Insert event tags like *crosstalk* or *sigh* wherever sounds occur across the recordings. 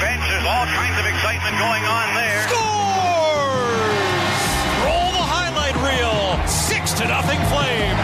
Bench. There's all kinds of excitement going on there. Scores! Roll the highlight reel. Six to nothing Flame.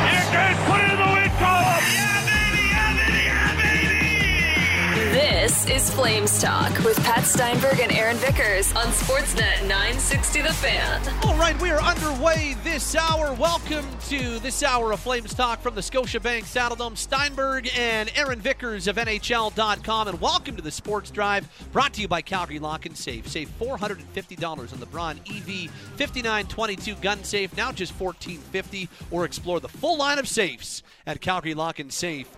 Flames Talk with Pat Steinberg and Aaron Vickers on Sportsnet 960 The Fan. All right, we are underway this hour. Welcome to this hour of Flames Talk from the Scotiabank Saddledome. Steinberg and Aaron Vickers of NHL.com, and welcome to the Sports Drive, brought to you by Calgary Lock and Safe. Save $450 on the Braun EV 5922 gun safe, now just 1450, or explore the full line of safes at Calgary Lock and Safe.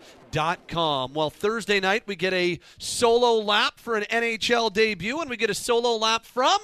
Com. Well, Thursday night we get a solo lap for an NHL debut, and we get a solo lap from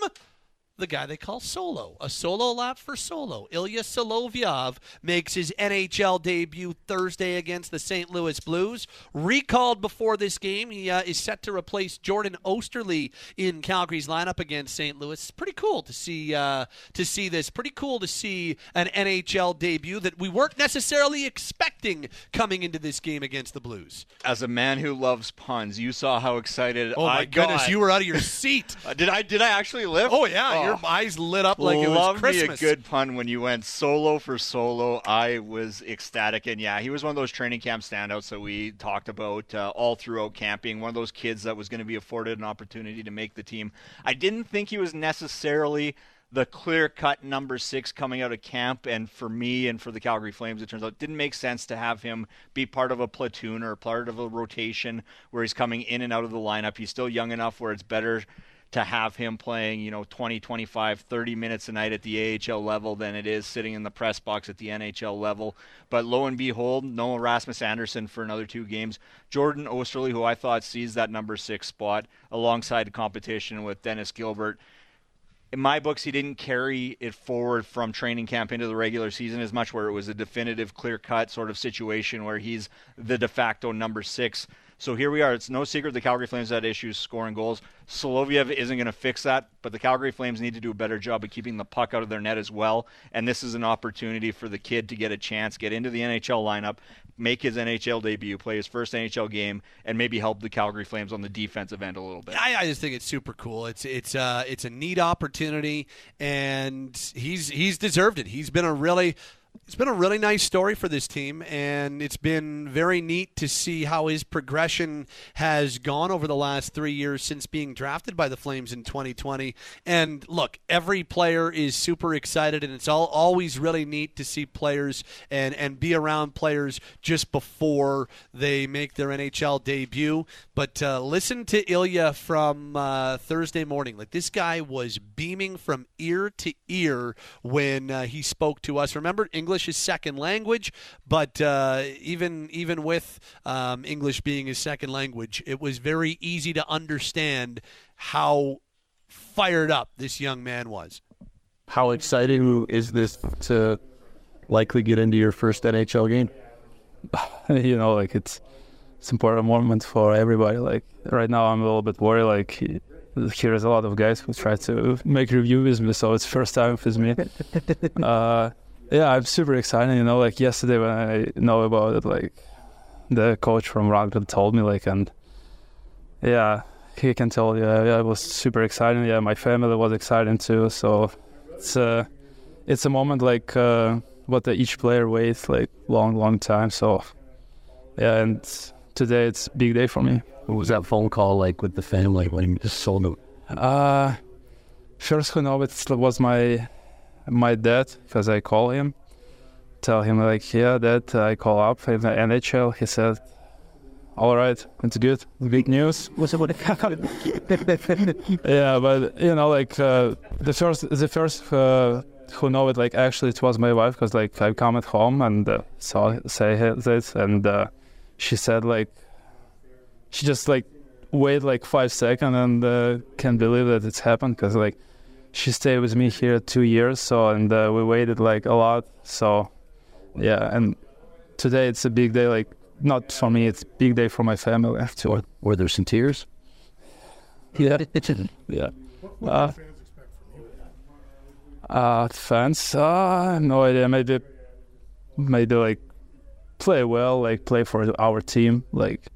the guy they call Solo. A solo lap for Solo. Ilya Solovyov makes his NHL debut Thursday against the St. Louis Blues. Recalled before this game, he uh, is set to replace Jordan Oesterle in Calgary's lineup against St. Louis. It's pretty cool to see uh, to see this. Pretty cool to see an NHL debut that we weren't necessarily expecting coming into this game against the Blues. As a man who loves puns, you saw how excited Oh my I goodness, got. you were out of your seat. *laughs* Uh, did I? Did I actually live? Oh yeah, your eyes lit up like it was Love Christmas. me a good pun when you went solo for solo. I was ecstatic, and yeah, he was one of those training camp standouts that we talked about uh, all throughout camping. One of those kids that was going to be afforded an opportunity to make the team. I didn't think he was necessarily the clear cut number six coming out of camp. And for me and for the Calgary Flames, it turns out it didn't make sense to have him be part of a platoon or part of a rotation where he's coming in and out of the lineup. He's still young enough where it's better to have him playing, you know, 20, 25, 30 minutes a night at the AHL level than it is sitting in the press box at the NHL level. But lo and behold, no Rasmus Andersson for another two games. Jordan Oesterle, who I thought sees that number six spot alongside competition with Dennis Gilbert in my books, he didn't carry it forward from training camp into the regular season as much, where it was a definitive, clear cut sort of situation where he's the de facto number six. So here we are. It's no secret the Calgary Flames had issues scoring goals. Solovyov isn't going to fix that, but the Calgary Flames need to do a better job of keeping the puck out of their net as well. And this is an opportunity for the kid to get a chance, get into the NHL lineup, make his NHL debut, play his first NHL game, and maybe help the Calgary Flames on the defensive end a little bit. I, I just think it's super cool. It's it's uh it's a neat opportunity, and he's he's deserved it. He's been a really it's been a really nice story for this team, and it's been very neat to see how his progression has gone over the last three years since being drafted by the Flames in 2020. And look, every player is super excited, and it's all always really neat to see players and and be around players just before they make their NHL debut. But uh, listen to Ilya from uh, Thursday morning. Like this guy was beaming from ear to ear when uh, he spoke to us. Remember, English is second language, but uh, even even with um, English being his second language, it was very easy to understand how fired up this young man was. How exciting is this to likely get into your first NHL game? *laughs* you know, like it's it's important moment for everybody. Like right now, I'm a little bit worried. Like here's a lot of guys who try to make review with me, so it's first time with me. *laughs* uh, yeah, I'm super excited. You know, like yesterday when I know about it, like the coach from Rangel told me, like, and yeah, he can tell. Yeah, yeah, I was super exciting. Yeah, my family was excited too. So it's uh, it's a moment like uh, what the, each player waits like long, long time. So yeah, and today it's big day for me. What was that phone call like with the family when you just sold it? Uh, first who know it was my my dad because I call him, tell him like, yeah, dad, I call up in the NHL. He said, all right, it's good, big news. *laughs* What's it? What? *laughs* yeah, but you know, like uh, the first, the first uh, who know it, like actually it was my wife because like I come at home and uh, saw say this, and uh, she said like she just like wait like five seconds and uh, can't believe that it's happened because like she stayed with me here two years, so and uh, we waited like a lot, so yeah, and today it's a big day, like not for me, it's a big day for my family too. Were, were there some tears? Yeah, *laughs* yeah. Uh, uh, fans, uh, no idea. Maybe, maybe like play well, like play for our team. Like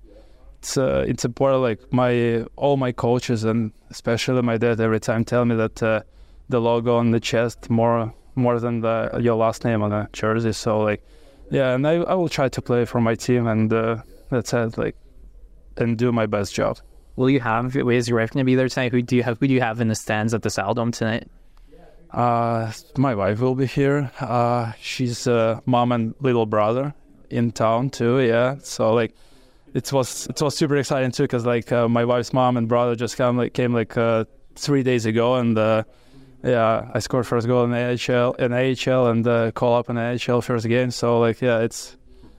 it's uh, it's important. Like my all my coaches and especially my dad every time tell me that uh, the logo on the chest more more than the your last name on a jersey. So like, yeah, and I, I will try to play for my team, and uh, that's it. Like, and do my best job. Will you have? Is your wife going to be there tonight? Who do you have? Who do you have in the stands at the Saddledome tonight? Uh, my wife will be here. Uh, she's uh, mom and little brother in town too. Yeah, so like it was it was super exciting too because like uh, my wife's mom and brother just came like came like uh, three days ago and uh, yeah I scored first goal in AHL in AHL and uh, call up in AHL first game. So like yeah, it's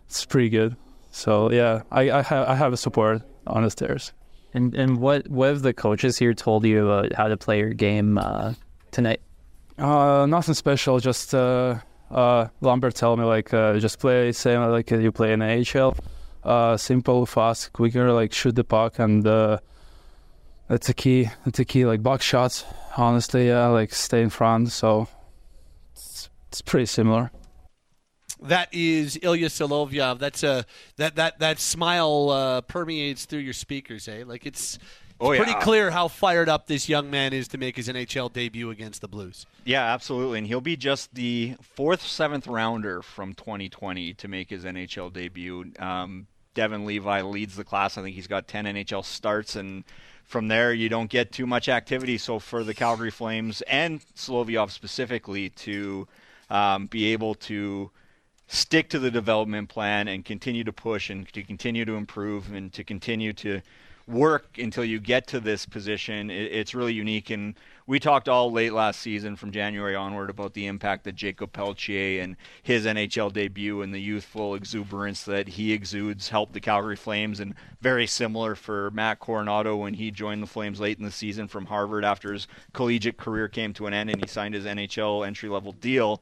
it's pretty good. So yeah, I I have I have a support on the stairs. And and what what have the coaches here told you about how to play your game uh, tonight? Uh, nothing special. Just uh, uh, Lambert tell me like uh, just play same like you play in AHL. Uh, simple, fast, quicker. Like shoot the puck, and uh, that's a key. That's a key. Like box shots. Honestly, yeah. Like stay in front. So it's, it's pretty similar. That is Ilya Solovyov. That's a that that that smile uh, permeates through your speakers, eh? Like it's. It's Oh, yeah. pretty clear how fired up this young man is to make his NHL debut against the Blues. Yeah, absolutely. And he'll be just the fourth, seventh rounder from 2020 to make his NHL debut. Um, Devon Levi leads the class. I think he's got 10 NHL starts. And from there, you don't get too much activity. So for the Calgary Flames and Solovyov specifically to um, be able to stick to the development plan and continue to push and to continue to improve and to continue to work until you get to this position. It, it's really unique. And we talked all late last season from January onward about the impact that Jakob Pelletier and his NHL debut and the youthful exuberance that he exudes helped the Calgary Flames. And very similar for Matt Coronato when he joined the Flames late in the season from Harvard after his collegiate career came to an end and he signed his NHL entry level deal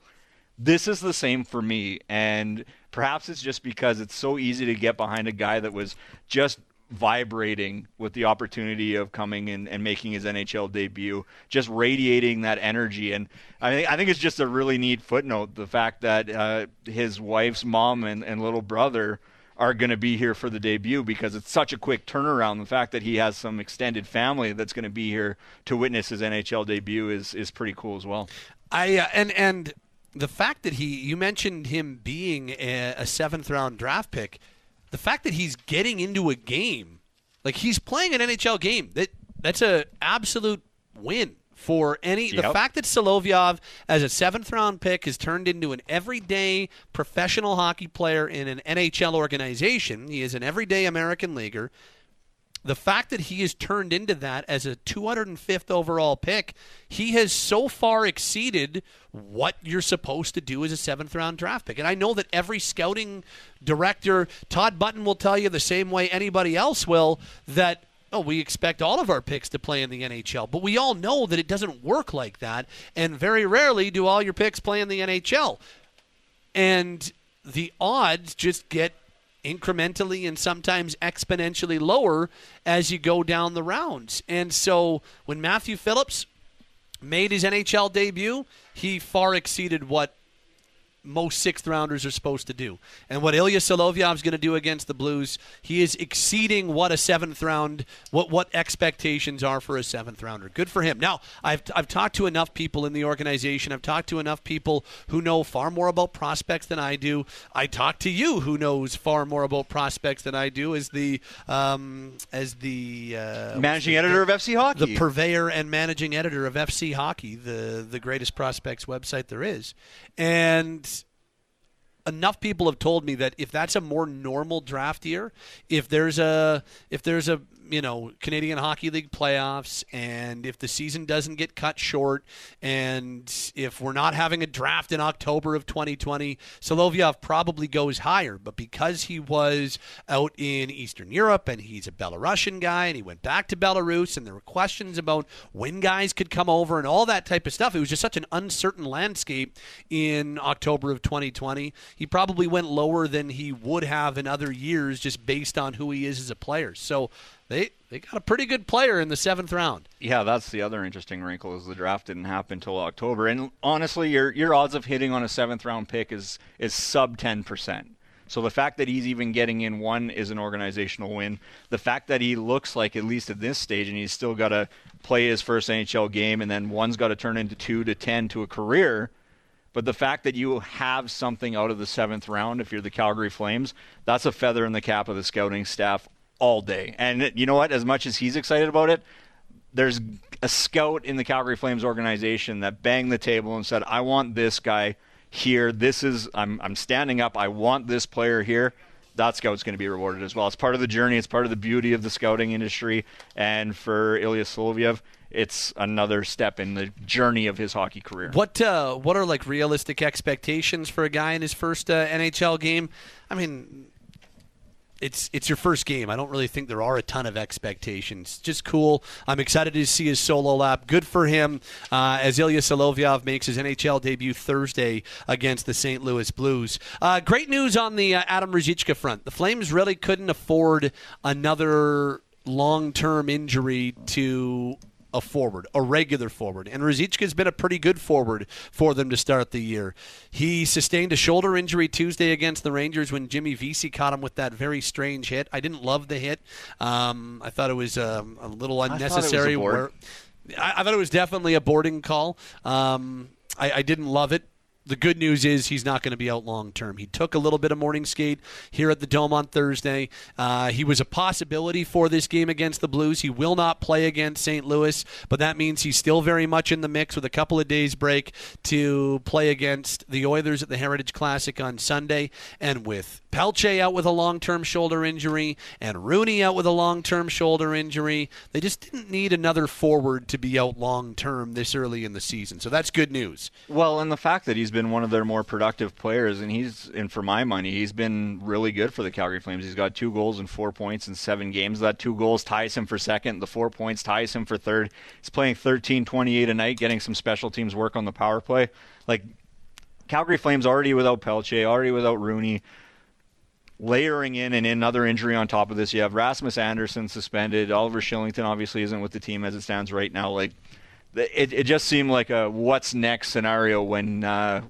this is the same for me and perhaps it's just because it's so easy to get behind a guy that was just vibrating with the opportunity of coming in and making his NHL debut, just radiating that energy. And I think I think it's just a really neat footnote the fact that uh, his wife's mom and, and little brother are going to be here for the debut because it's such a quick turnaround. The fact that he has some extended family that's going to be here to witness his NHL debut is is pretty cool as well. I uh, and and the fact that he you mentioned him being a, a seventh round draft pick, the fact that he's getting into a game, like he's playing an NHL game, that that's a absolute win for any. The fact that Solovyov, as a seventh round pick, has turned into an everyday professional hockey player in an NHL organization. He is an everyday American leaguer the fact that he has turned into that as a 205th overall pick, he has so far exceeded what you're supposed to do as a seventh round draft pick. And I know that every scouting director, Tod Button will tell you the same way anybody else will, that. Oh, we expect all of our picks to play in the NHL, but we all know that it doesn't work like that, and very rarely do all your picks play in the NHL. And the odds just get incrementally and sometimes exponentially lower as you go down the rounds. And so when Matthew Phillips made his NHL debut, he far exceeded what most sixth rounders are supposed to do. And what Ilya Solovyov's going to do against the Blues, he is exceeding what a seventh round, what what expectations are for a seventh rounder. Good for him. Now, I've I've talked to enough people in the organization. I've talked to enough people who know far more about prospects than I do. I talked to you, who knows far more about prospects than I do, as the um, as the uh, Managing editor of FC Hockey. the purveyor and managing editor of FC Hockey, the the greatest prospects website there is, and enough people have told me that if that's a more normal draft year, if there's a if there's a you know Canadian Hockey League playoffs, and if the season doesn't get cut short, and if we're not having a draft in October of 2020, Solovyov probably goes higher. But because he was out in Eastern Europe and he's a Belarusian guy, and he went back to Belarus, and there were questions about when guys could come over and all that type of stuff. It was just such an uncertain landscape in October of 2020. He probably went lower than he would have in other years just based on who he is as a player. So they they got a pretty good player in the seventh round. Yeah, that's the other interesting wrinkle is the draft didn't happen until October. And honestly, your your odds of hitting on a seventh round pick is is sub ten percent. So the fact that he's even getting in one is an organizational win. The fact that he looks like, at least at this stage, and he's still got to play his first NHL game, and then one's got to turn into two to 10 to a career. But the fact that you have something out of the seventh round, if you're the Calgary Flames, that's a feather in the cap of the scouting staff all day. And you know what? As much as he's excited about it, there's a scout in the Calgary Flames organization that banged the table and said, I want this guy here. This is I'm I'm standing up. I want this player here. That scout's going to be rewarded as well. It's part of the journey. It's part of the beauty of the scouting industry. And for Ilya Solovyov, it's another step in the journey of his hockey career. What uh, what are like realistic expectations for a guy in his first uh, NHL game? I mean, it's it's your first game. I don't really think there are a ton of expectations. Just cool. I'm excited to see his solo lap. Good for him uh, as Ilya Solovyov makes his NHL debut Thursday against the St. Louis Blues. Uh, great news on the uh, Adam Ruzicka front. The Flames really couldn't afford another long-term injury to a forward, a regular forward. And Ruzicka's been a pretty good forward for them to start the year. He sustained a shoulder injury Tuesday against the Rangers when Jimmy Vesey caught him with that very strange hit. I didn't love the hit. Um, I thought it was um, a little unnecessary. I I, thought it was definitely a boarding call. Um, I, I didn't love it the good news is he's not going to be out long term. He took a little bit of morning skate here at the Dome on Thursday. Uh, he was a possibility for this game against the Blues. He will not play against St. Louis, but that means he's still very much in the mix with a couple of days break to play against the Oilers at the Heritage Classic on Sunday. And with Pelche out with a long term shoulder injury and Rooney out with a long term shoulder injury, they just didn't need another forward to be out long term this early in the season. So that's good news. Well, and the fact that he's been one of their more productive players, and he's, and for my money, he's been really good for the Calgary Flames. He's got two goals and four points in seven games. That two goals ties him for second. The four points ties him for third. He's playing 13 28 a night, getting some special teams work on the power play. Like, Calgary Flames already without Pelche, already without Rooney. Layering in and another injury on top of this, you have Rasmus Andersson suspended. Oliver Kylington obviously isn't with the team as it stands right now. Like, it, it just seemed like a what's next scenario when uh,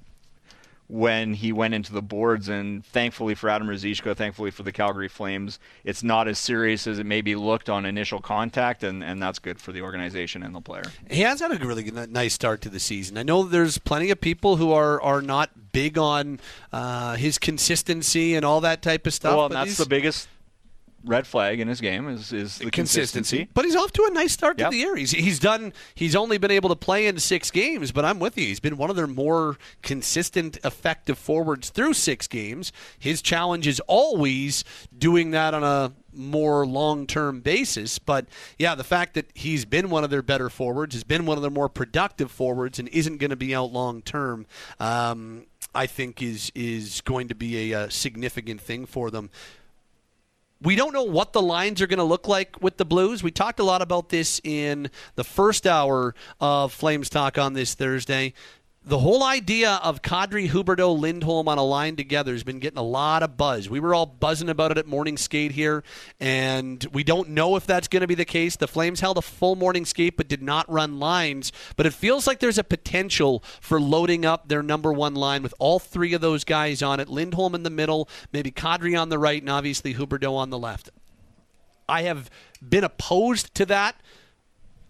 when he went into the boards. And thankfully for Adam Ruzicka, thankfully for the Calgary Flames, it's not as serious as it maybe looked on initial contact, and, and that's good for the organization and the player. He has had a really good, nice start to the season. I know there's plenty of people who are, are not big on uh, his consistency and all that type of stuff. Well, that's the biggest red flag in his game is is the consistency. consistency. But he's off to a nice start yep. to the year. He's he's done. He's only been able to play in six games, but I'm with you. He's been one of their more consistent, effective forwards through six games. His challenge is always doing that on a more long-term basis. But yeah, the fact that he's been one of their better forwards, has been one of their more productive forwards, and isn't going to be out long-term. Um, I think is is going to be a, a significant thing for them. We don't know what the lines are going to look like with the Blues. We talked a lot about this in the first hour of Flames Talk on this Thursday the whole idea of Kadri Huberdeau Lindholm on a line together has been getting a lot of buzz. We were all buzzing about it at morning skate here, and we don't know if that's going to be the case. The Flames held a full morning skate but did not run lines, but it feels like there's a potential for loading up their number one line with all three of those guys on it Lindholm in the middle, maybe Kadri on the right, and obviously Huberdeau on the left. I have been opposed to that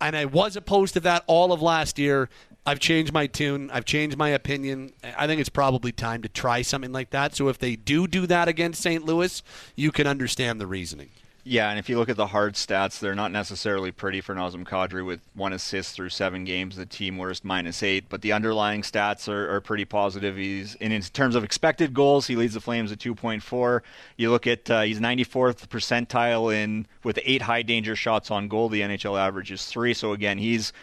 and I was opposed to that all of last year. I've changed my tune. I've changed my opinion. I think it's probably time to try something like that. So if they do do that against St. Louis, you can understand the reasoning. Yeah, and if you look at the hard stats, they're not necessarily pretty for Nazem Kadri with one assist through seven games, the team worst minus eight. But the underlying stats are, are pretty positive. He's in, in terms of expected goals, he leads the Flames at 2.4. You look at uh, he's 94th percentile in with eight high danger shots on goal. The NHL average is three. So again, he's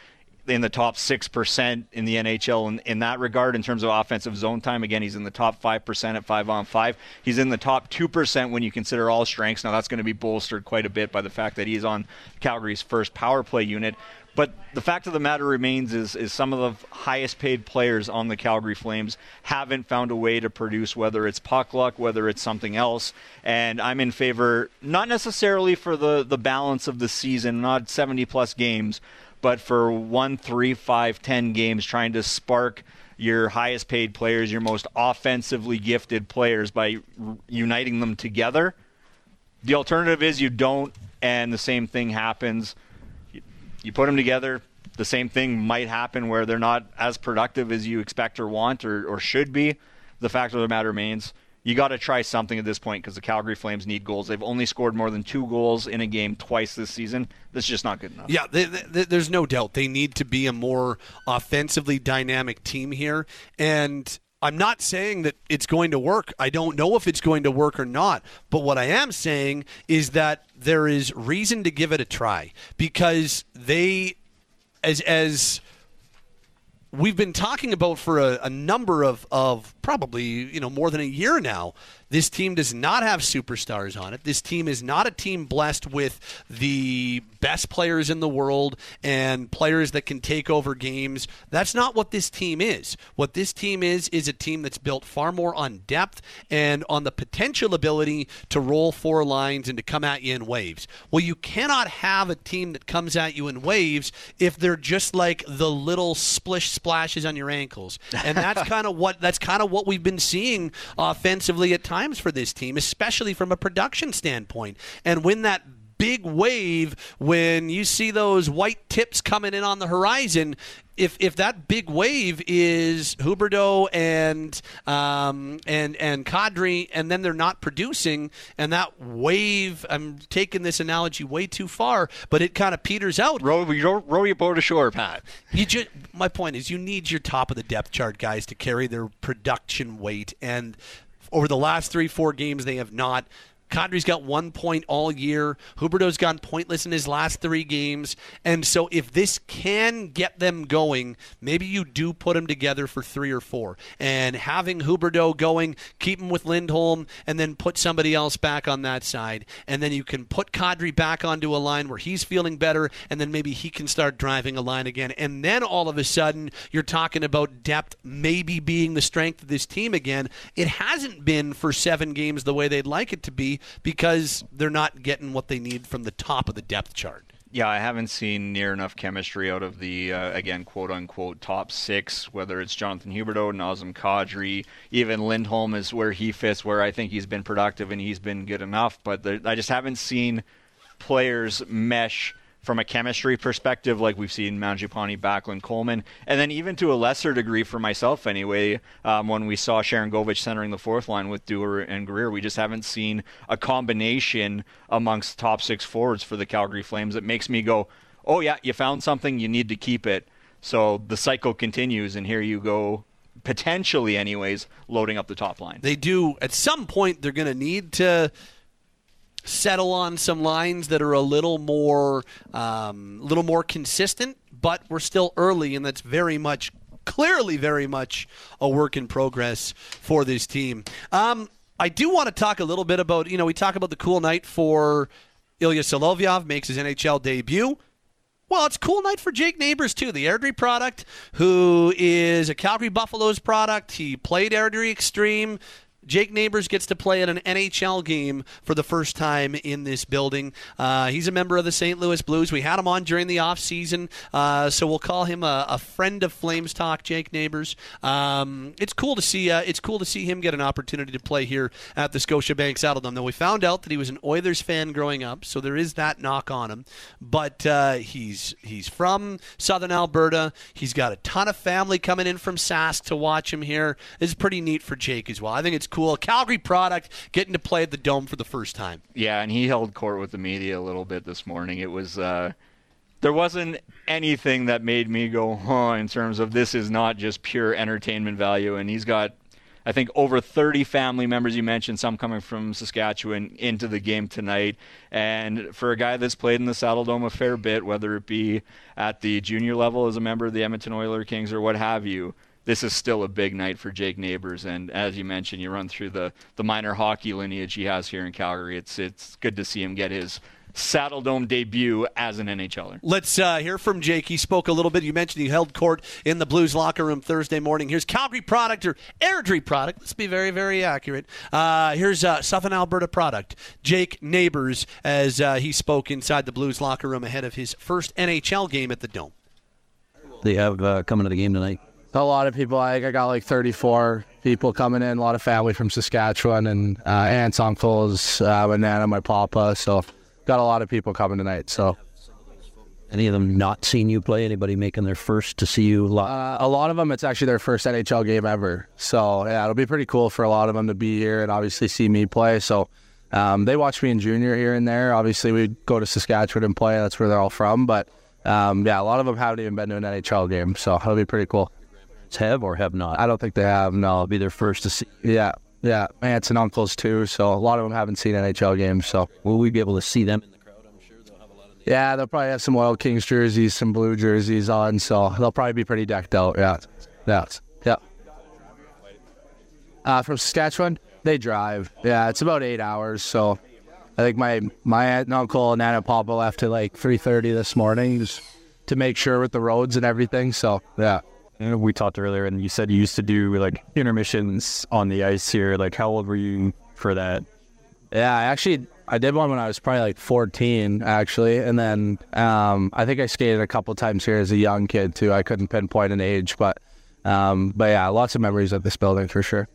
in the top 6% in the NHL in, in that regard in terms of offensive zone time. Again, he's in the top 5% at 5 on 5. He's in the top 2% when you consider all strengths. Now, that's going to be bolstered quite a bit by the fact that he's on Calgary's first power play unit. But the fact of the matter remains is, is some of the highest paid players on the Calgary Flames haven't found a way to produce, whether it's puck luck, whether it's something else. And I'm in favor, not necessarily for the, the balance of the season, not 70 plus games, but for one, three, five, ten games, trying to spark your highest paid players, your most offensively gifted players by r- uniting them together. The alternative is you don't, and the same thing happens. You, you put them together, the same thing might happen where they're not as productive as you expect or want or, or should be. The fact of the matter remains, you got to try something at this point because the Calgary Flames need goals. They've only scored more than two goals in a game twice this season. That's just not good enough. Yeah, they, they, there's no doubt they need to be a more offensively dynamic team here, and I'm not saying that it's going to work. I don't know if it's going to work or not. But what I am saying is that there is reason to give it a try because they, as as we've been talking about for a, a, number of, of probably you know more than a year now this team does not have superstars on it. This team is not a team blessed with the best players in the world and players that can take over games. That's not what this team is. What this team is is a team that's built far more on depth and on the potential ability to roll four lines and to come at you in waves. Well you cannot have a team that comes at you in waves if they're just like the little splish splashes on your ankles, and that's *laughs* kind of what that's kind of what we've been seeing offensively at times for this team, especially from a production standpoint. And when that big wave when you see those white tips coming in on the horizon. If, if that big wave is Huberdeau and um, and and Kadri, and then they're not producing, and that wave, I'm taking this analogy way too far, but it kind of peters out. Row, row, row your boat ashore, Pat. You just, my point is, you need your top of the depth chart guys to carry their production weight, and over the last three, four games, they have not. Kadri's got one point all year. Huberdeau's gone pointless in his last three games. And so if this can get them going, maybe you do put them together for three or four. And having Huberdeau going, keep him with Lindholm, and then put somebody else back on that side. And then you can put Kadri back onto a line where he's feeling better, and then maybe he can start driving a line again. And then all of a sudden, you're talking about depth maybe being the strength of this team again. It hasn't been for seven games the way they'd like it to be because they're not getting what they need from the top of the depth chart. Yeah, I haven't seen near enough chemistry out of the uh, again quote unquote top six. Whether it's Jonathan Huberdeau, Nazem Kadri, even Lindholm is where he fits, where I think he's been productive and he's been good enough. But the, I just haven't seen players mesh from a chemistry perspective, like we've seen Mangiapane, Backlund, Coleman, and then even to a lesser degree for myself anyway, um, when we saw Sharangovich centering the fourth line with Duehr and Greer, we just haven't seen a combination amongst top six forwards for the Calgary Flames. That makes me go, oh yeah, you found something, you need to keep it. So the cycle continues, and here you go potentially anyways loading up the top line. They do. At some point they're going to need to settle on some lines that are a little more, um, little more consistent. But we're still early, and that's very much, clearly, very much a work in progress for this team. Um, I do want to talk a little bit about, you know, we talk about the cool night for Ilya Solovyov makes his NHL debut. Well, it's cool night for Jake Neighbors, too. The Airdrie product, who is a Calgary Buffaloes product. He played Airdrie Xtreme. Jake Neighbors gets to play at an NHL game for the first time in this building. Uh, he's a member of the St. Louis Blues. We had him on during the offseason, uh, so we'll call him a, a, friend of Flames Talk, Jake Neighbors. Um, it's cool to see. Uh, it's cool to see him get an opportunity to play here at the Scotiabank Saddledome. Though we found out that he was an Oilers fan growing up, so there is that knock on him. But uh, he's he's from Southern Alberta. He's got a ton of family coming in from Sask to watch him here. It's pretty neat for Jake as well. I think it's cool. Calgary product getting to play at the Dome for the first time. Yeah, and he held court with the media a little bit this morning. It was. Uh, there wasn't anything that made me go, huh, in terms of this is not just pure entertainment value. And he's got, I think, over 30 family members. You mentioned some coming from Saskatchewan into the game tonight. And for a guy that's played in the Saddle Dome a fair bit, whether it be at the junior level as a member of the Edmonton Oiler Kings or what have you, this is still a big night for Jake Neighbors. And as you mentioned, you run through the, the minor hockey lineage he has here in Calgary. It's it's good to see him get his Saddle Dome debut as an NHLer. Let's uh, hear from Jake. He spoke a little bit. You mentioned he held court in the Blues locker room Thursday morning. Here's Calgary product or Airdrie product. Let's be very, very accurate. Uh, here's uh, Southern Alberta product. Jake Neighbors as uh, he spoke inside the Blues locker room ahead of his first NHL game at the Dome. They have uh, coming to the game tonight. A lot of people. I, I got like 34 people coming in. A lot of family from Saskatchewan and uh, aunts, uncles, uh, my nana, my papa. So got a lot of people coming tonight. So Any of them not seen you play? Anybody making their first to see you live? uh, a lot of them, it's actually their first NHL game ever. So yeah, it'll be pretty cool for a lot of them to be here and obviously see me play. So um, they watch me in junior here and there. Obviously, we go to Saskatchewan and play. That's where they're all from. But um, yeah, a lot of them haven't even been to an NHL game. So it'll be pretty cool. Have or have not? I don't think they have. No. It'll be their first to see. Yeah, yeah, aunts and uncles too. So a lot of them haven't seen NHL games. So Will we be able to see them in the crowd? I'm sure they'll have a lot of. yeah, they'll probably have some Wild Kings jerseys, some blue jerseys on. So they'll probably be pretty decked out. Yeah, yeah, yeah. Uh, from Saskatchewan, they drive. Yeah, it's about eight hours. So I think my my aunt and uncle and Nana and Papa left at like three thirty this morning just to make sure with the roads and everything. So yeah. And we talked earlier, and you said you used to do like intermissions on the ice here. Like, how old were you for that? Yeah, I actually I did one when I was probably like 14 actually, and then um, I think I skated a couple times here as a young kid too. I couldn't pinpoint an age, but um, but yeah, lots of memories of this building for sure.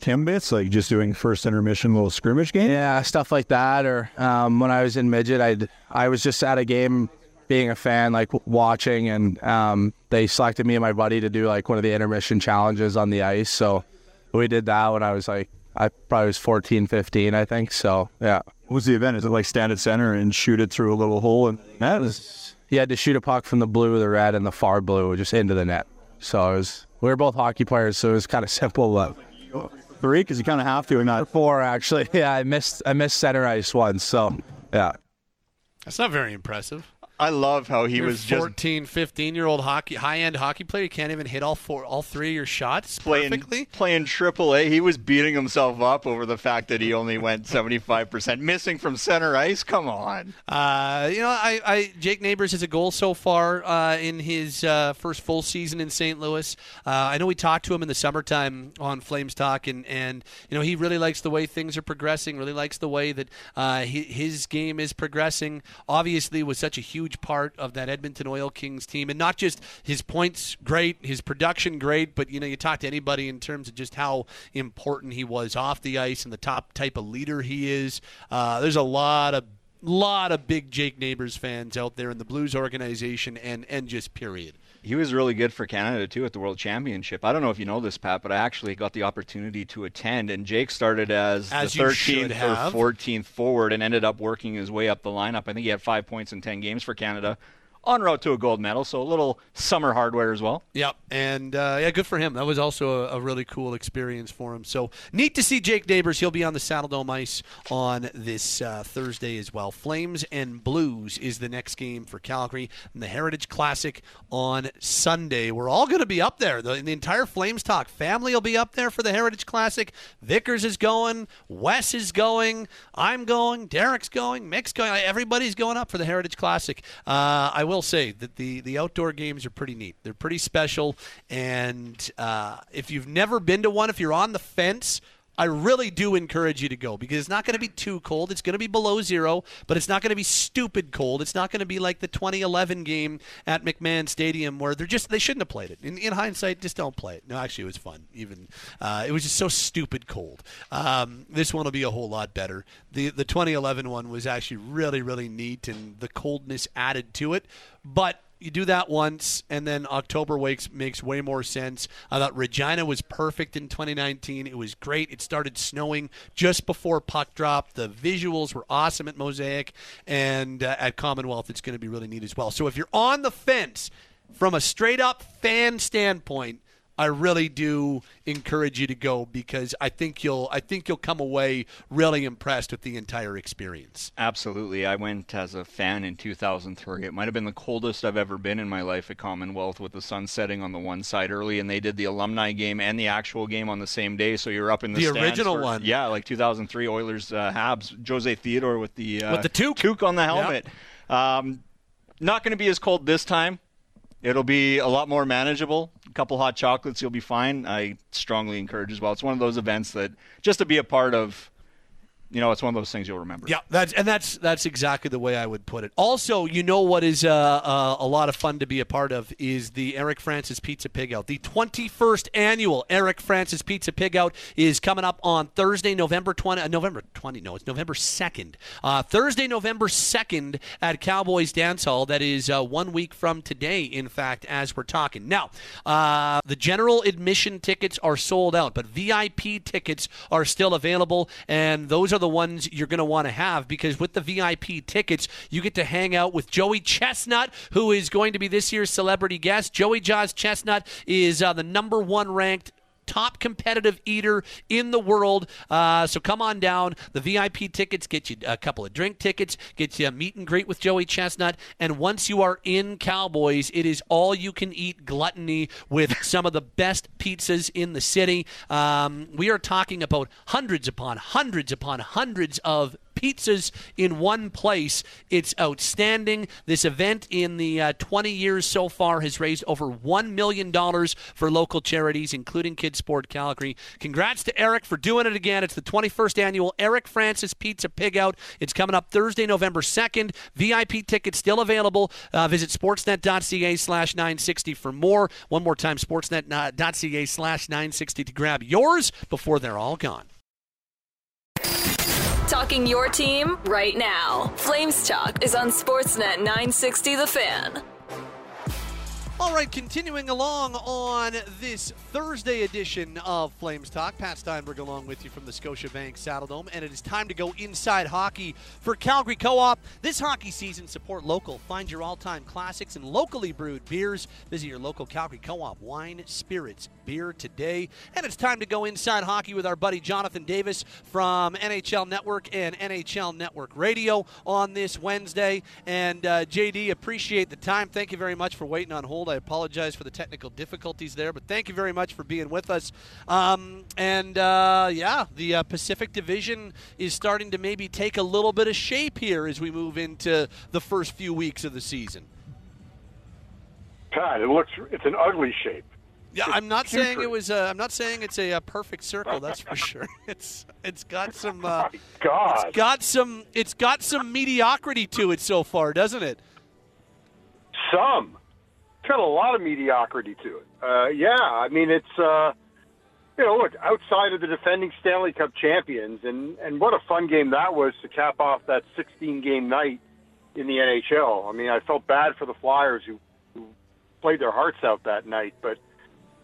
Timbits, like just doing first intermission little scrimmage game. Yeah, stuff like that. Or um, when I was in midget, I I was just at a game, being a fan, like watching, and um, they selected me and my buddy to do like one of the intermission challenges on the ice. So we did that when I was like I probably was 14, 15, I think. So yeah. What was the event? Is it like stand at center and shoot it through a little hole And the net? Is- He had to shoot a puck from the blue, the red, and the far blue just into the net. So it was we were both hockey players, so it was kind of *laughs* simple. But Three, because you kind of have to in that. four actually, *laughs* yeah, I missed I missed center ice once. So yeah, That's not very impressive. I love how he You're was just 14, 15 year old hockey, high end hockey player. You can't even hit all four, all three of your shots playing perfectly. playing triple A. He was beating himself up over the fact that he only went 75%, missing from center ice. Come on. Uh, you know, I, I Jake Neighbors has a goal so far uh, in his uh, first full season in St. Louis. Uh, I know we talked to him in the summertime on Flames Talk, and, and you know he really likes the way things are progressing. Really likes the way that uh, he, his game is progressing. Obviously, was such a huge part of that Edmonton Oil Kings team, and not just his points great, his production great, but you know you talk to anybody in terms of just how important he was off the ice and the top type of leader he is. Uh, there's a lot of lot of big Jake Neighbors fans out there in the Blues organization and and just period. He was really good for Canada too at the World Championship. I don't know if you know this, Pat, but I actually got the opportunity to attend. And Jake started as, As the 13th or 14th forward and ended up working his way up the lineup. I think he had five points in 10 games for Canada, en route to a gold medal. So a little summer hardware as well. Yep, and uh, yeah, good for him. That was also a, a really cool experience for him. So neat to see Jake Neighbors. He'll be on the Saddle Dome ice on this uh, Thursday as well. Flames and Blues is the next game for Calgary, and the Heritage Classic on Sunday. We're all going to be up there. The, the entire Flames talk family will be up there for the Heritage Classic. Vickers is going. Wes is going. I'm going. Derek's going. Mick's going. Everybody's going up for the Heritage Classic. Uh, I will say that the the outdoor games are pretty neat. They're pretty special, and uh, if you've never been to one, if you're on the fence. I really do encourage you to go because it's not going to be too cold. It's going to be below zero, but it's not going to be stupid cold. It's not going to be like the 2011 game at McMahon Stadium where they're just they shouldn't have played it. In, in hindsight, just don't play it. No, actually, it was fun. Even uh, it was just so stupid cold. Um, this one will be a whole lot better. The the 2011 one was actually really really neat and the coldness added to it, but you do that once, and then October wakes makes way more sense. I thought Regina was perfect in 2019. It was great. It started snowing just before puck drop. The visuals were awesome at Mosaic, and uh, at Commonwealth, it's going to be really neat as well. So if you're on the fence from a straight up fan standpoint, I really do encourage you to go because I think you'll I think you'll come away really impressed with the entire experience. Absolutely. I went as a fan in 2003. It might have been the coldest I've ever been in my life at Commonwealth with the sun setting on the one side early, and they did the alumni game and the actual game on the same day. So you're up in the, The original for- one. Yeah, like 2003 Oilers uh, Habs. Jose Theodore with the uh, With the toque. toque on the helmet. Um, not going to be as cold this time. It'll be a lot more manageable. A couple hot chocolates, you'll be fine. I strongly encourage as well. It's one of those events that just to be a part of you know, it's one of those things you'll remember. Yeah, that's and that's that's exactly the way I would put it. Also, you know what is uh, uh, a lot of fun to be a part of is the Eric Francis Pizza Pig Out. The 21st annual Eric Francis Pizza Pig Out is coming up on Thursday, November 20. Uh, November 20. No, it's November 2nd. Uh, Thursday, November 2nd at Cowboys Dance Hall. That is uh, one week from today, in fact, as we're talking. Now, uh, the general admission tickets are sold out, but VIP tickets are still available, and those are the ones you're going to want to have because with the VIP tickets, you get to hang out with Joey Chestnut, who is going to be this year's celebrity guest. Joey Jaws Chestnut is uh, the number one ranked top competitive eater in the world. Uh, so come on down. The VIP tickets get you a couple of drink tickets, get you a meet and greet with Joey Chestnut. And once you are in Cowboys, it is all you can eat gluttony with some of the best pizzas in the city. Um, we are talking about hundreds upon hundreds upon hundreds of pizzas in one place. It's outstanding. This event in the uh, 20 years so far has raised over $1 million for local charities, including Kids Sport Calgary. Congrats to Eric for doing it again. It's the 21st annual Eric Francis Pizza Pig Out. It's coming up Thursday, November 2nd. VIP tickets still available. Uh, visit sportsnet.ca slash 960 for more. One more time, sportsnet.ca slash 960 to grab yours before they're all gone. Talking your team right now. Flames Talk is on Sportsnet 960 The Fan. All right, continuing along on this Thursday edition of Flames Talk. Pat Steinberg along with you from the Scotiabank Saddledome, and it is time to go inside hockey for Calgary Co-op. This hockey season, support local. Find your all-time classics and locally brewed beers. Visit your local Calgary Co-op wine, spirits, beer today. And it's time to go inside hockey with our buddy Jonathan Davis from NHL Network and NHL Network Radio on this Wednesday. And uh, JD, appreciate the time. Thank you very much for waiting on hold. I apologize for the technical difficulties there, but thank you very much for being with us. Um, and uh, yeah, the uh, Pacific Division is starting to maybe take a little bit of shape here as we move into the first few weeks of the season. God, it looks it's an ugly shape. Yeah, I'm not saying it was. A, I'm not saying it's a, a perfect circle. That's for sure. *laughs* It's it's got some. Uh, God, it's got some. It's got some mediocrity to it so far, doesn't it? Some. It's got a lot of mediocrity to it. Uh, yeah, I mean it's. Uh, you know, look outside of the defending Stanley Cup champions, and and what a fun game that was to cap off that 16 game night in the NHL. I mean, I felt bad for the Flyers who, who played their hearts out that night, but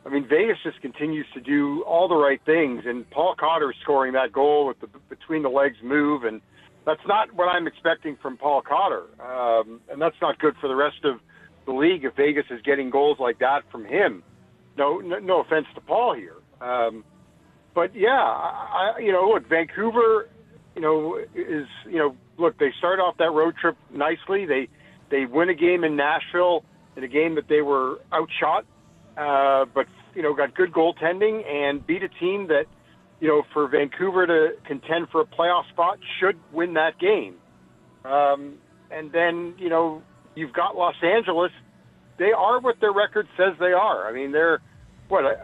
I mean, Vegas just continues to do all the right things, and Paul Cotter scoring that goal with the between the legs move, and that's not what I'm expecting from Paul Cotter, um, and that's not good for the rest of the league if Vegas is getting goals like that from him. No, no, no offense to Paul here, um, but yeah, I, you know, look, Vancouver, you know, is you know, look, they start off that road trip nicely. They they win a game in Nashville in a game that they were outshot uh, but you know got good goaltending and beat a team that you know for Vancouver to contend for a playoff spot should win that game. Um, and then you know you've got Los Angeles. They are what their record says they are. I mean they're what uh,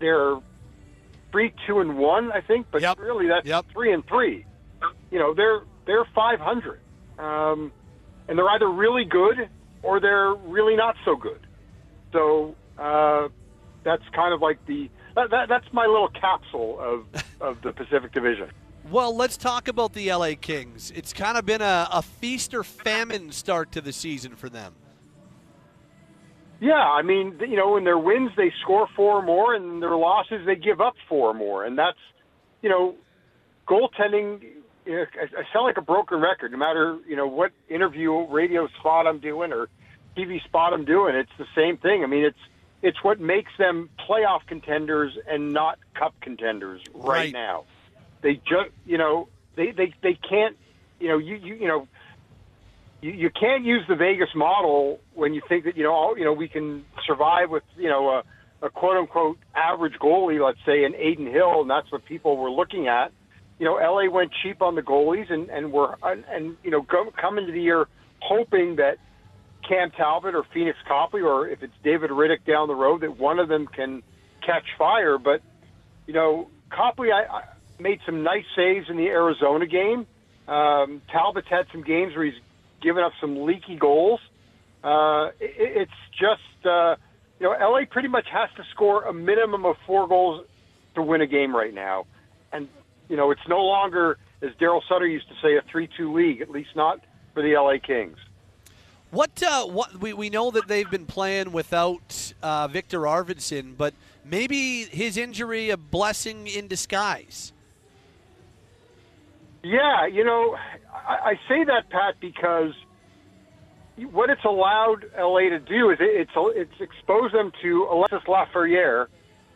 they're three two and one I think, but yep. really that's yep. three and three. You know they're they're five hundred, um, and they're either really good or they're really not so good. So uh, that's kind of like the that, that, that's my little capsule of *laughs* of the Pacific Division. Well, let's talk about the LA Kings. It's kind of been a, a feast or famine start to the season for them. Yeah, I mean, you know, in their wins they score four more, and in their losses they give up four more, and that's, you know, goaltending. You know, I, I sound like a broken record. No matter you know what interview, radio spot I'm doing, or TV spot I'm doing, it's the same thing. I mean, it's it's what makes them playoff contenders and not cup contenders right, right. now. They just, you know, they, they, they can't, you know, you, you, you know, you, you can't use the Vegas model when you think that, you know, all, you know, we can survive with, you know, a, a quote unquote average goalie, let's say in Adin Hill, and that's what people were looking at. You know, LA went cheap on the goalies and, and were, and, and you know, go, come into the year hoping that Cam Talbot or Pheonix Copley, or if it's David Rittich down the road, that one of them can catch fire. But you know, Copley, I, I made some nice saves in the Arizona game. Um, Talbot's had some games where he's given up some leaky goals. Uh, it, it's just, uh, you know, LA pretty much has to score a minimum of four goals to win a game right now. And, you know, it's no longer, as Darryl Sutter used to say, a 3 2 league, at least not for the LA Kings. What uh, what we, we know that they've been playing without uh, Victor Arvidsson, but maybe his injury a blessing in disguise. Yeah, you know, I, I say that Pat because what it's allowed LA to do is it, it's it's exposed them to Alex Laferriere,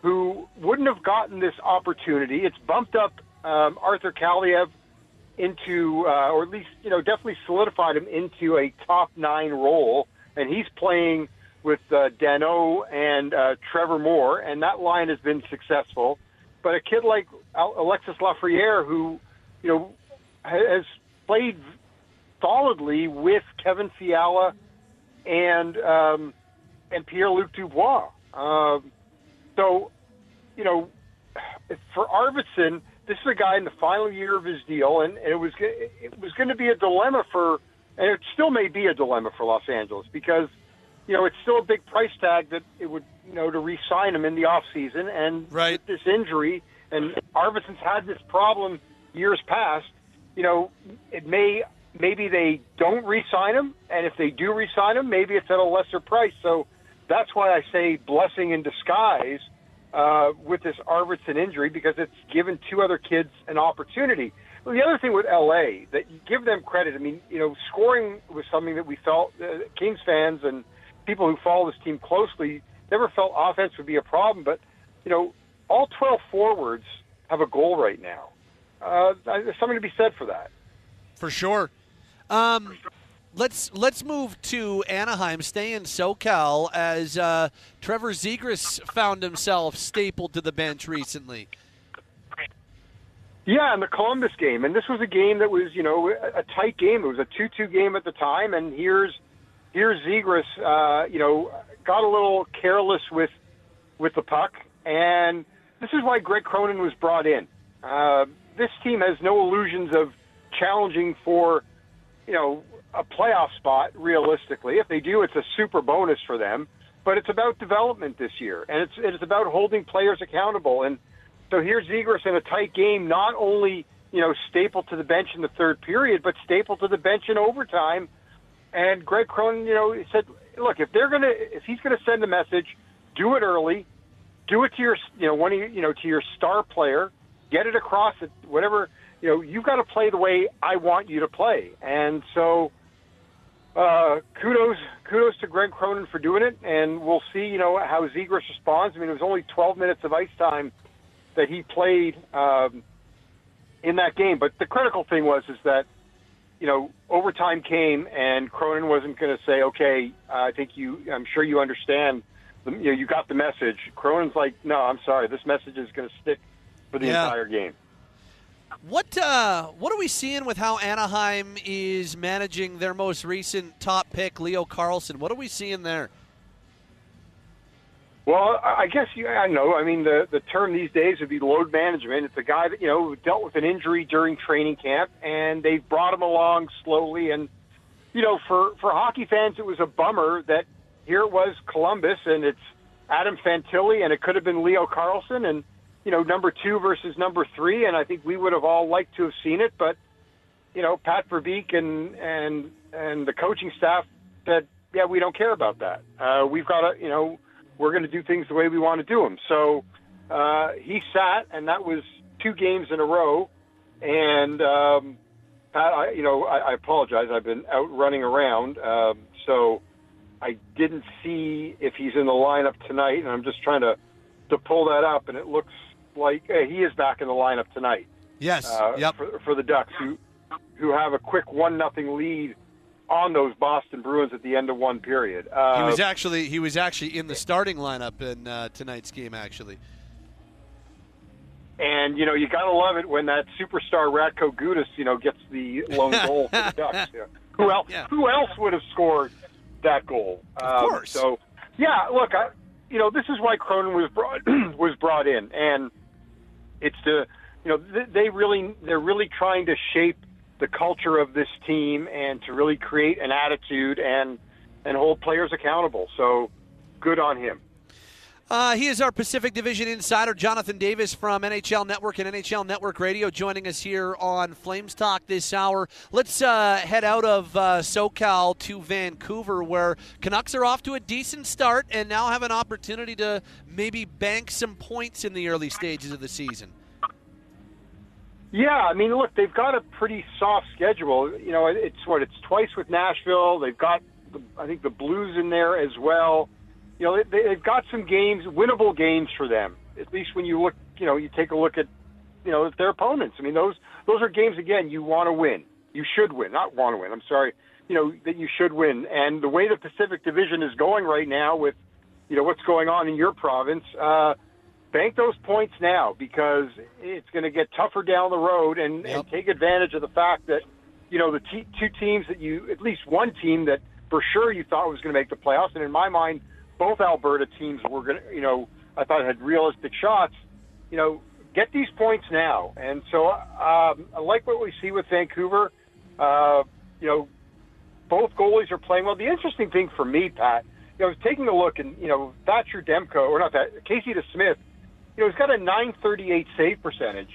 who wouldn't have gotten this opportunity. It's bumped up um, Arthur Kaliev into, uh, or at least you know, definitely solidified him into a top nine role, and he's playing with uh, Danault and uh, Trevor Moore, and that line has been successful. But a kid like Alex Laferriere, who you know has played solidly with Kevin Fiala and um, and Pierre Luc Dubois. Um, so, you know, for Arvidsson, this is a guy in the final year of his deal, and, and it was it was going to be a dilemma for, and it still may be a dilemma for Los Angeles because, you know, it's still a big price tag that it would, you know, to re-sign him in the off season, and right. with this injury, and Arvidsson's had this problem years past. You know, it may maybe they don't re-sign him, and if they do re-sign him, maybe it's at a lesser price. So that's why I say blessing in disguise uh, with this Arvidsson injury because it's given two other kids an opportunity. Well, the other thing with LA that you give them credit. I mean, you know, scoring was something that we felt uh, Kings fans and people who follow this team closely never felt offense would be a problem. But you know, all 12 forwards have a goal right now. Uh, there's something to be said for that. For sure. Um, let's let's move to Anaheim. Stay in SoCal as uh, Trevor Zegras found himself stapled to the bench recently. Yeah, in the Columbus game, and this was a game that was you know a tight game. It was a two-two game at the time, and here's here's Zegras, uh, you know, got a little careless with with the puck, and this is why Greg Cronin was brought in. Uh, this team has no illusions of challenging for you know, a playoff spot realistically. If they do, it's a super bonus for them. But it's about development this year, and it's it's about holding players accountable. And so here's Zegras in a tight game, not only you know staple to the bench in the third period, but staple to the bench in overtime. And Greg Cronin, you know, said, look, if they're gonna, if he's gonna send a message, do it early, do it to your, you know, one of your, you know, to your star player, get it across it, whatever you know, you've got to play the way I want you to play. And so, uh, kudos, kudos to Greg Cronin for doing it, and we'll see, you know, how Zegras responds. I mean, it was only 12 minutes of ice time that he played um, in that game, but the critical thing was is that, you know, overtime came, and Cronin wasn't going to say, "Okay, I think you, I'm sure you understand." The, you know, you got the message. Cronin's like, "No, I'm sorry. This message is going to stick for the Yeah. entire game." What uh, what are we seeing with how Anaheim is managing their most recent top pick, Leo Carlsson? What are we seeing there? Well, I guess you, I know. I mean, the the term these days would be load management. It's a guy that you know dealt with an injury during training camp, and they've brought him along slowly. And you know, for for hockey fans, it was a bummer that here it was Columbus, and it's Adam Fantilli, and it could have been Leo Carlsson, and you know, number two versus number three, and I think we would have all liked to have seen it, but you know, Pat Verbeek and and and the coaching staff said, yeah, we don't care about that. Uh, we've got to, you know, we're going to do things the way we want to do them. So uh, he sat, and that was two games in a row. And um, Pat, I, you know, I, I apologize. I've been out running around, um, so I didn't see if he's in the lineup tonight, and I'm just trying to to pull that up, and it looks like uh, he is back in the lineup tonight. Yes. Uh, yep. For, for the Ducks, who who have a quick one nothing lead on those Boston Bruins at the end of one period. Uh, he was actually he was actually in the starting lineup in uh, tonight's game. Actually, and you know you gotta love it when that superstar Radko Gudas, you know, gets the lone *laughs* goal for the Ducks. Yeah. Who else? Yeah. Who else would have scored that goal? Of course. So yeah, look, I, you know, this is why Cronin was brought *clears throat* was brought in, and it's to you know, they really they're really trying to shape the culture of this team and to really create an attitude and and hold players accountable. So, good on him. Uh, he is our Pacific Division insider, Jonathan Davis from NHL Network and NHL Network Radio, joining us here on Flames Talk this hour. Let's uh, head out of uh, SoCal to Vancouver, where Canucks are off to a decent start and now have an opportunity to maybe bank some points in the early stages of the season. Yeah, I mean, look, they've got a pretty soft schedule. You know, it's what it's twice with Nashville. They've got, I think, the Blues in there as well. You know, they, they've got some games, winnable games for them. At least when you look, you know, you take a look at, you know, their opponents. I mean, those those are games again you want to win. You should win, not want to win. I'm sorry. You know that you should win. And the way the Pacific Division is going right now, with, you know, what's going on in your province. uh bank those points now because it's going to get tougher down the road and, yep. and take advantage of the fact that you know the t- two teams that you at least one team that for sure you thought was going to make the playoffs and in my mind both Alberta teams were going to you know I thought had realistic shots. You know get these points now. And so um, I like what we see with Vancouver. Uh, you know both goalies are playing well. The interesting thing for me Pat you know, I was taking a look and you know Thatcher Demko or not that Casey DeSmith you know, he's got a 938 save percentage.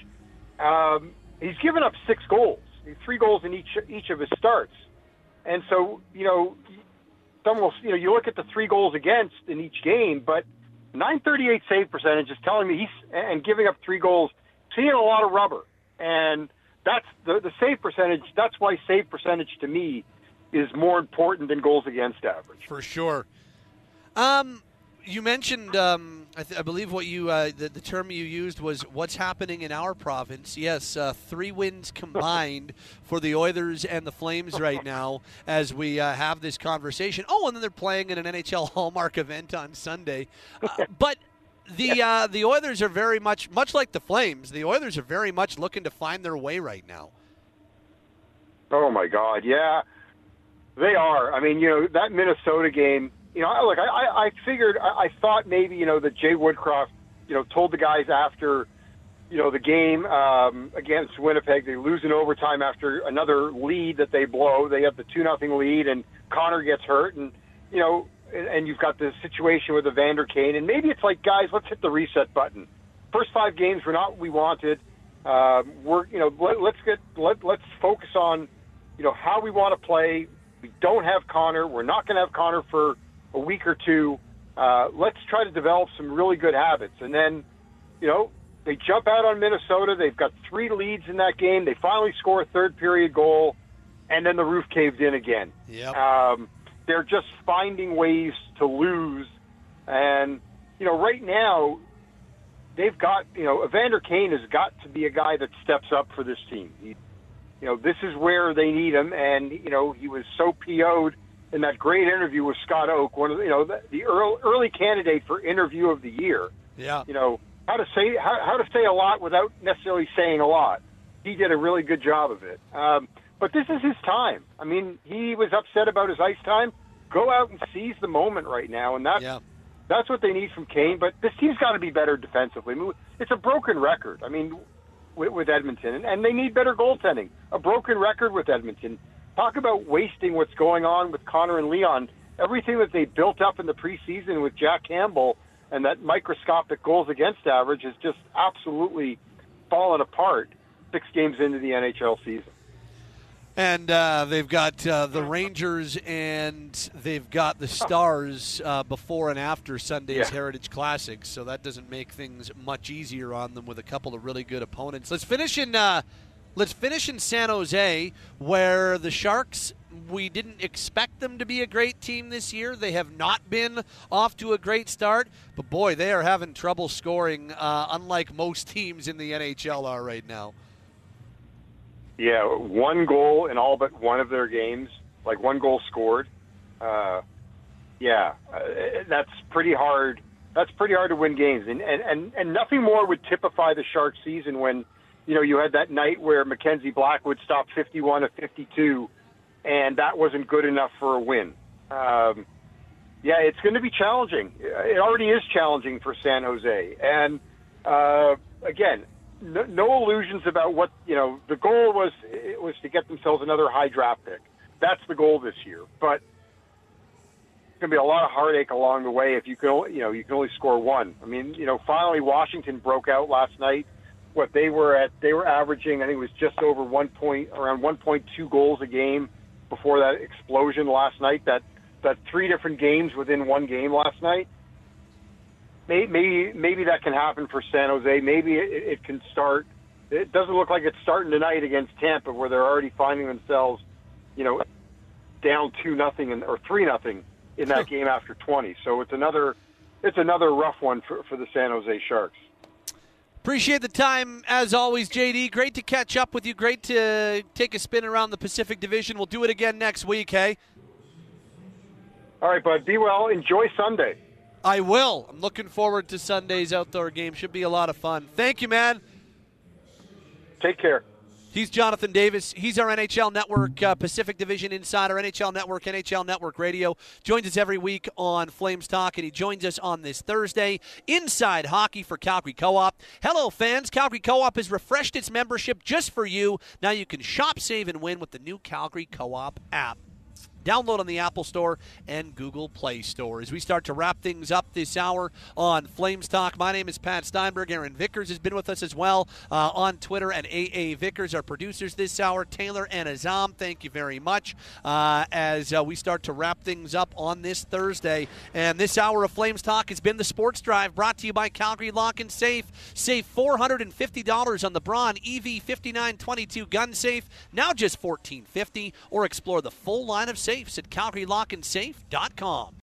Um, he's given up six goals, three goals in each each of his starts, and so you know, almost you know, you look at the three goals against in each game, but 938 save percentage is telling me he's and giving up three goals, seeing a lot of rubber, and that's the the save percentage. That's why save percentage to me is more important than goals against average. For sure. Um, you mentioned, um, I, th- I, believe what you uh, the, the, term you used was what's happening in our province. Yes, uh, three wins combined *laughs* for the Oilers and the Flames right now as we uh, have this conversation. Oh, and then they're playing in an NHL *laughs* Hallmark event on Sunday. Uh, but the *laughs* uh, the Oilers are very much much like the Flames. The Oilers are very much looking to find their way right now. Oh my God, yeah, they are. I mean, you know that Minnesota game you know, look, I, I figured, I, thought maybe, you know, that Jay Woodcroft, you know, told the guys after, you know, the game um, against Winnipeg, they lose in overtime after another lead that they blow. They have the two nothing lead, and Connor gets hurt, and you know, and, and you've got the situation with Evander Kane, and maybe it's like, guys, let's hit the reset button. First five games were not what we wanted. Um, we're, you know, let, let's get let, let's focus on, you know, how we want to play. We don't have Connor. We're not going to have Connor for a week or two. Uh, let's try to develop some really good habits. And then, you know, they jump out on Minnesota. They've got three leads in that game. They finally score a third period goal, and then the roof caved in again. Yep. Um, they're just finding ways to lose. And, you know, right now, they've got, you know, Evander Kane has got to be a guy that steps up for this team. He, you know, this is where they need him. And, you know, he was so PO'd in that great interview with Scott Oake, one of the, you know the, the early, early candidate for interview of the year. Yeah. You know how to say how, how to say a lot without necessarily saying a lot. He did a really good job of it. Um, but this is his time. I mean, he was upset about his ice time. Go out and seize the moment right now, and that's yeah. that's what they need from Kane. But this team's got to be better defensively. I mean, it's a broken record. I mean, with, with Edmonton, and, and they need better goaltending. A broken record with Edmonton talk about wasting what's going on with Connor and Leon. Everything that they built up in the preseason with Jack Campbell and that microscopic goals against average has just absolutely fallen apart six games into the NHL season. And uh, they've got uh, the Rangers and they've got the Stars uh, before and after Sunday's yeah. Heritage Classic, so that doesn't make things much easier on them with a couple of really good opponents. Let's finish in uh, Let's finish in San Jose, where the Sharks, we didn't expect them to be a great team this year. They have not been off to a great start, but boy, they are having trouble scoring, uh, unlike most teams in the NHL are right now. Yeah, one goal in all but one of their games, like one goal scored. Uh, yeah, uh, that's pretty hard. That's pretty hard to win games, and, and and and nothing more would typify the Sharks season when you know, you had that night where Mackenzie Blackwood stopped 51 of 52, and that wasn't good enough for a win. Um, yeah, it's going to be challenging. It already is challenging for San Jose. And uh, again, no, no illusions about what you know. The goal was it was to get themselves another high draft pick. That's the goal this year. But it's going to be a lot of heartache along the way if you can, you know, you can only score one. I mean, you know, finally Washington broke out last night. What they were at, they were averaging, I think it was just over one point, around 1.2 goals a game before that explosion last night. That that three different games within one game last night. Maybe maybe that can happen for San Jose. Maybe it, it can start. It doesn't look like it's starting tonight against Tampa, where they're already finding themselves, you know, down two nothing or three nothing in that game after 20. So it's another it's another rough one for, for the San Jose Sharks. Appreciate the time as always, JD. Great to catch up with you. Great to take a spin around the Pacific Division. We'll do it again next week, hey? All right, bud. Be well. Enjoy Sunday. I will. I'm looking forward to Sunday's outdoor game. Should be a lot of fun. Thank you, man. Take care. He's Jonathan Davis. He's our NHL Network uh, Pacific Division insider, NHL Network, NHL Network Radio. Joins us every week on Flames Talk, and he joins us on this Thursday inside hockey for Calgary Co-op. Hello, fans! Calgary Co-op has refreshed its membership just for you. Now you can shop, save, and win with the new Calgary Co-op app. Download on the Apple Store and Google Play Store. As we start to wrap things up this hour on Flames Talk, my name is Pat Steinberg. Aaron Vickers has been with us as well uh, on Twitter, and AA Vickers, our producers this hour. Taylor and Azam, thank you very much uh, as uh, we start to wrap things up on this Thursday. And this hour of Flames Talk has been the Sports Drive brought to you by Calgary Lock and Safe. Save $450 on the Braun EV 5922 gun safe, now just 1450, or explore the full line of safes at CalgaryLockandSafe.com.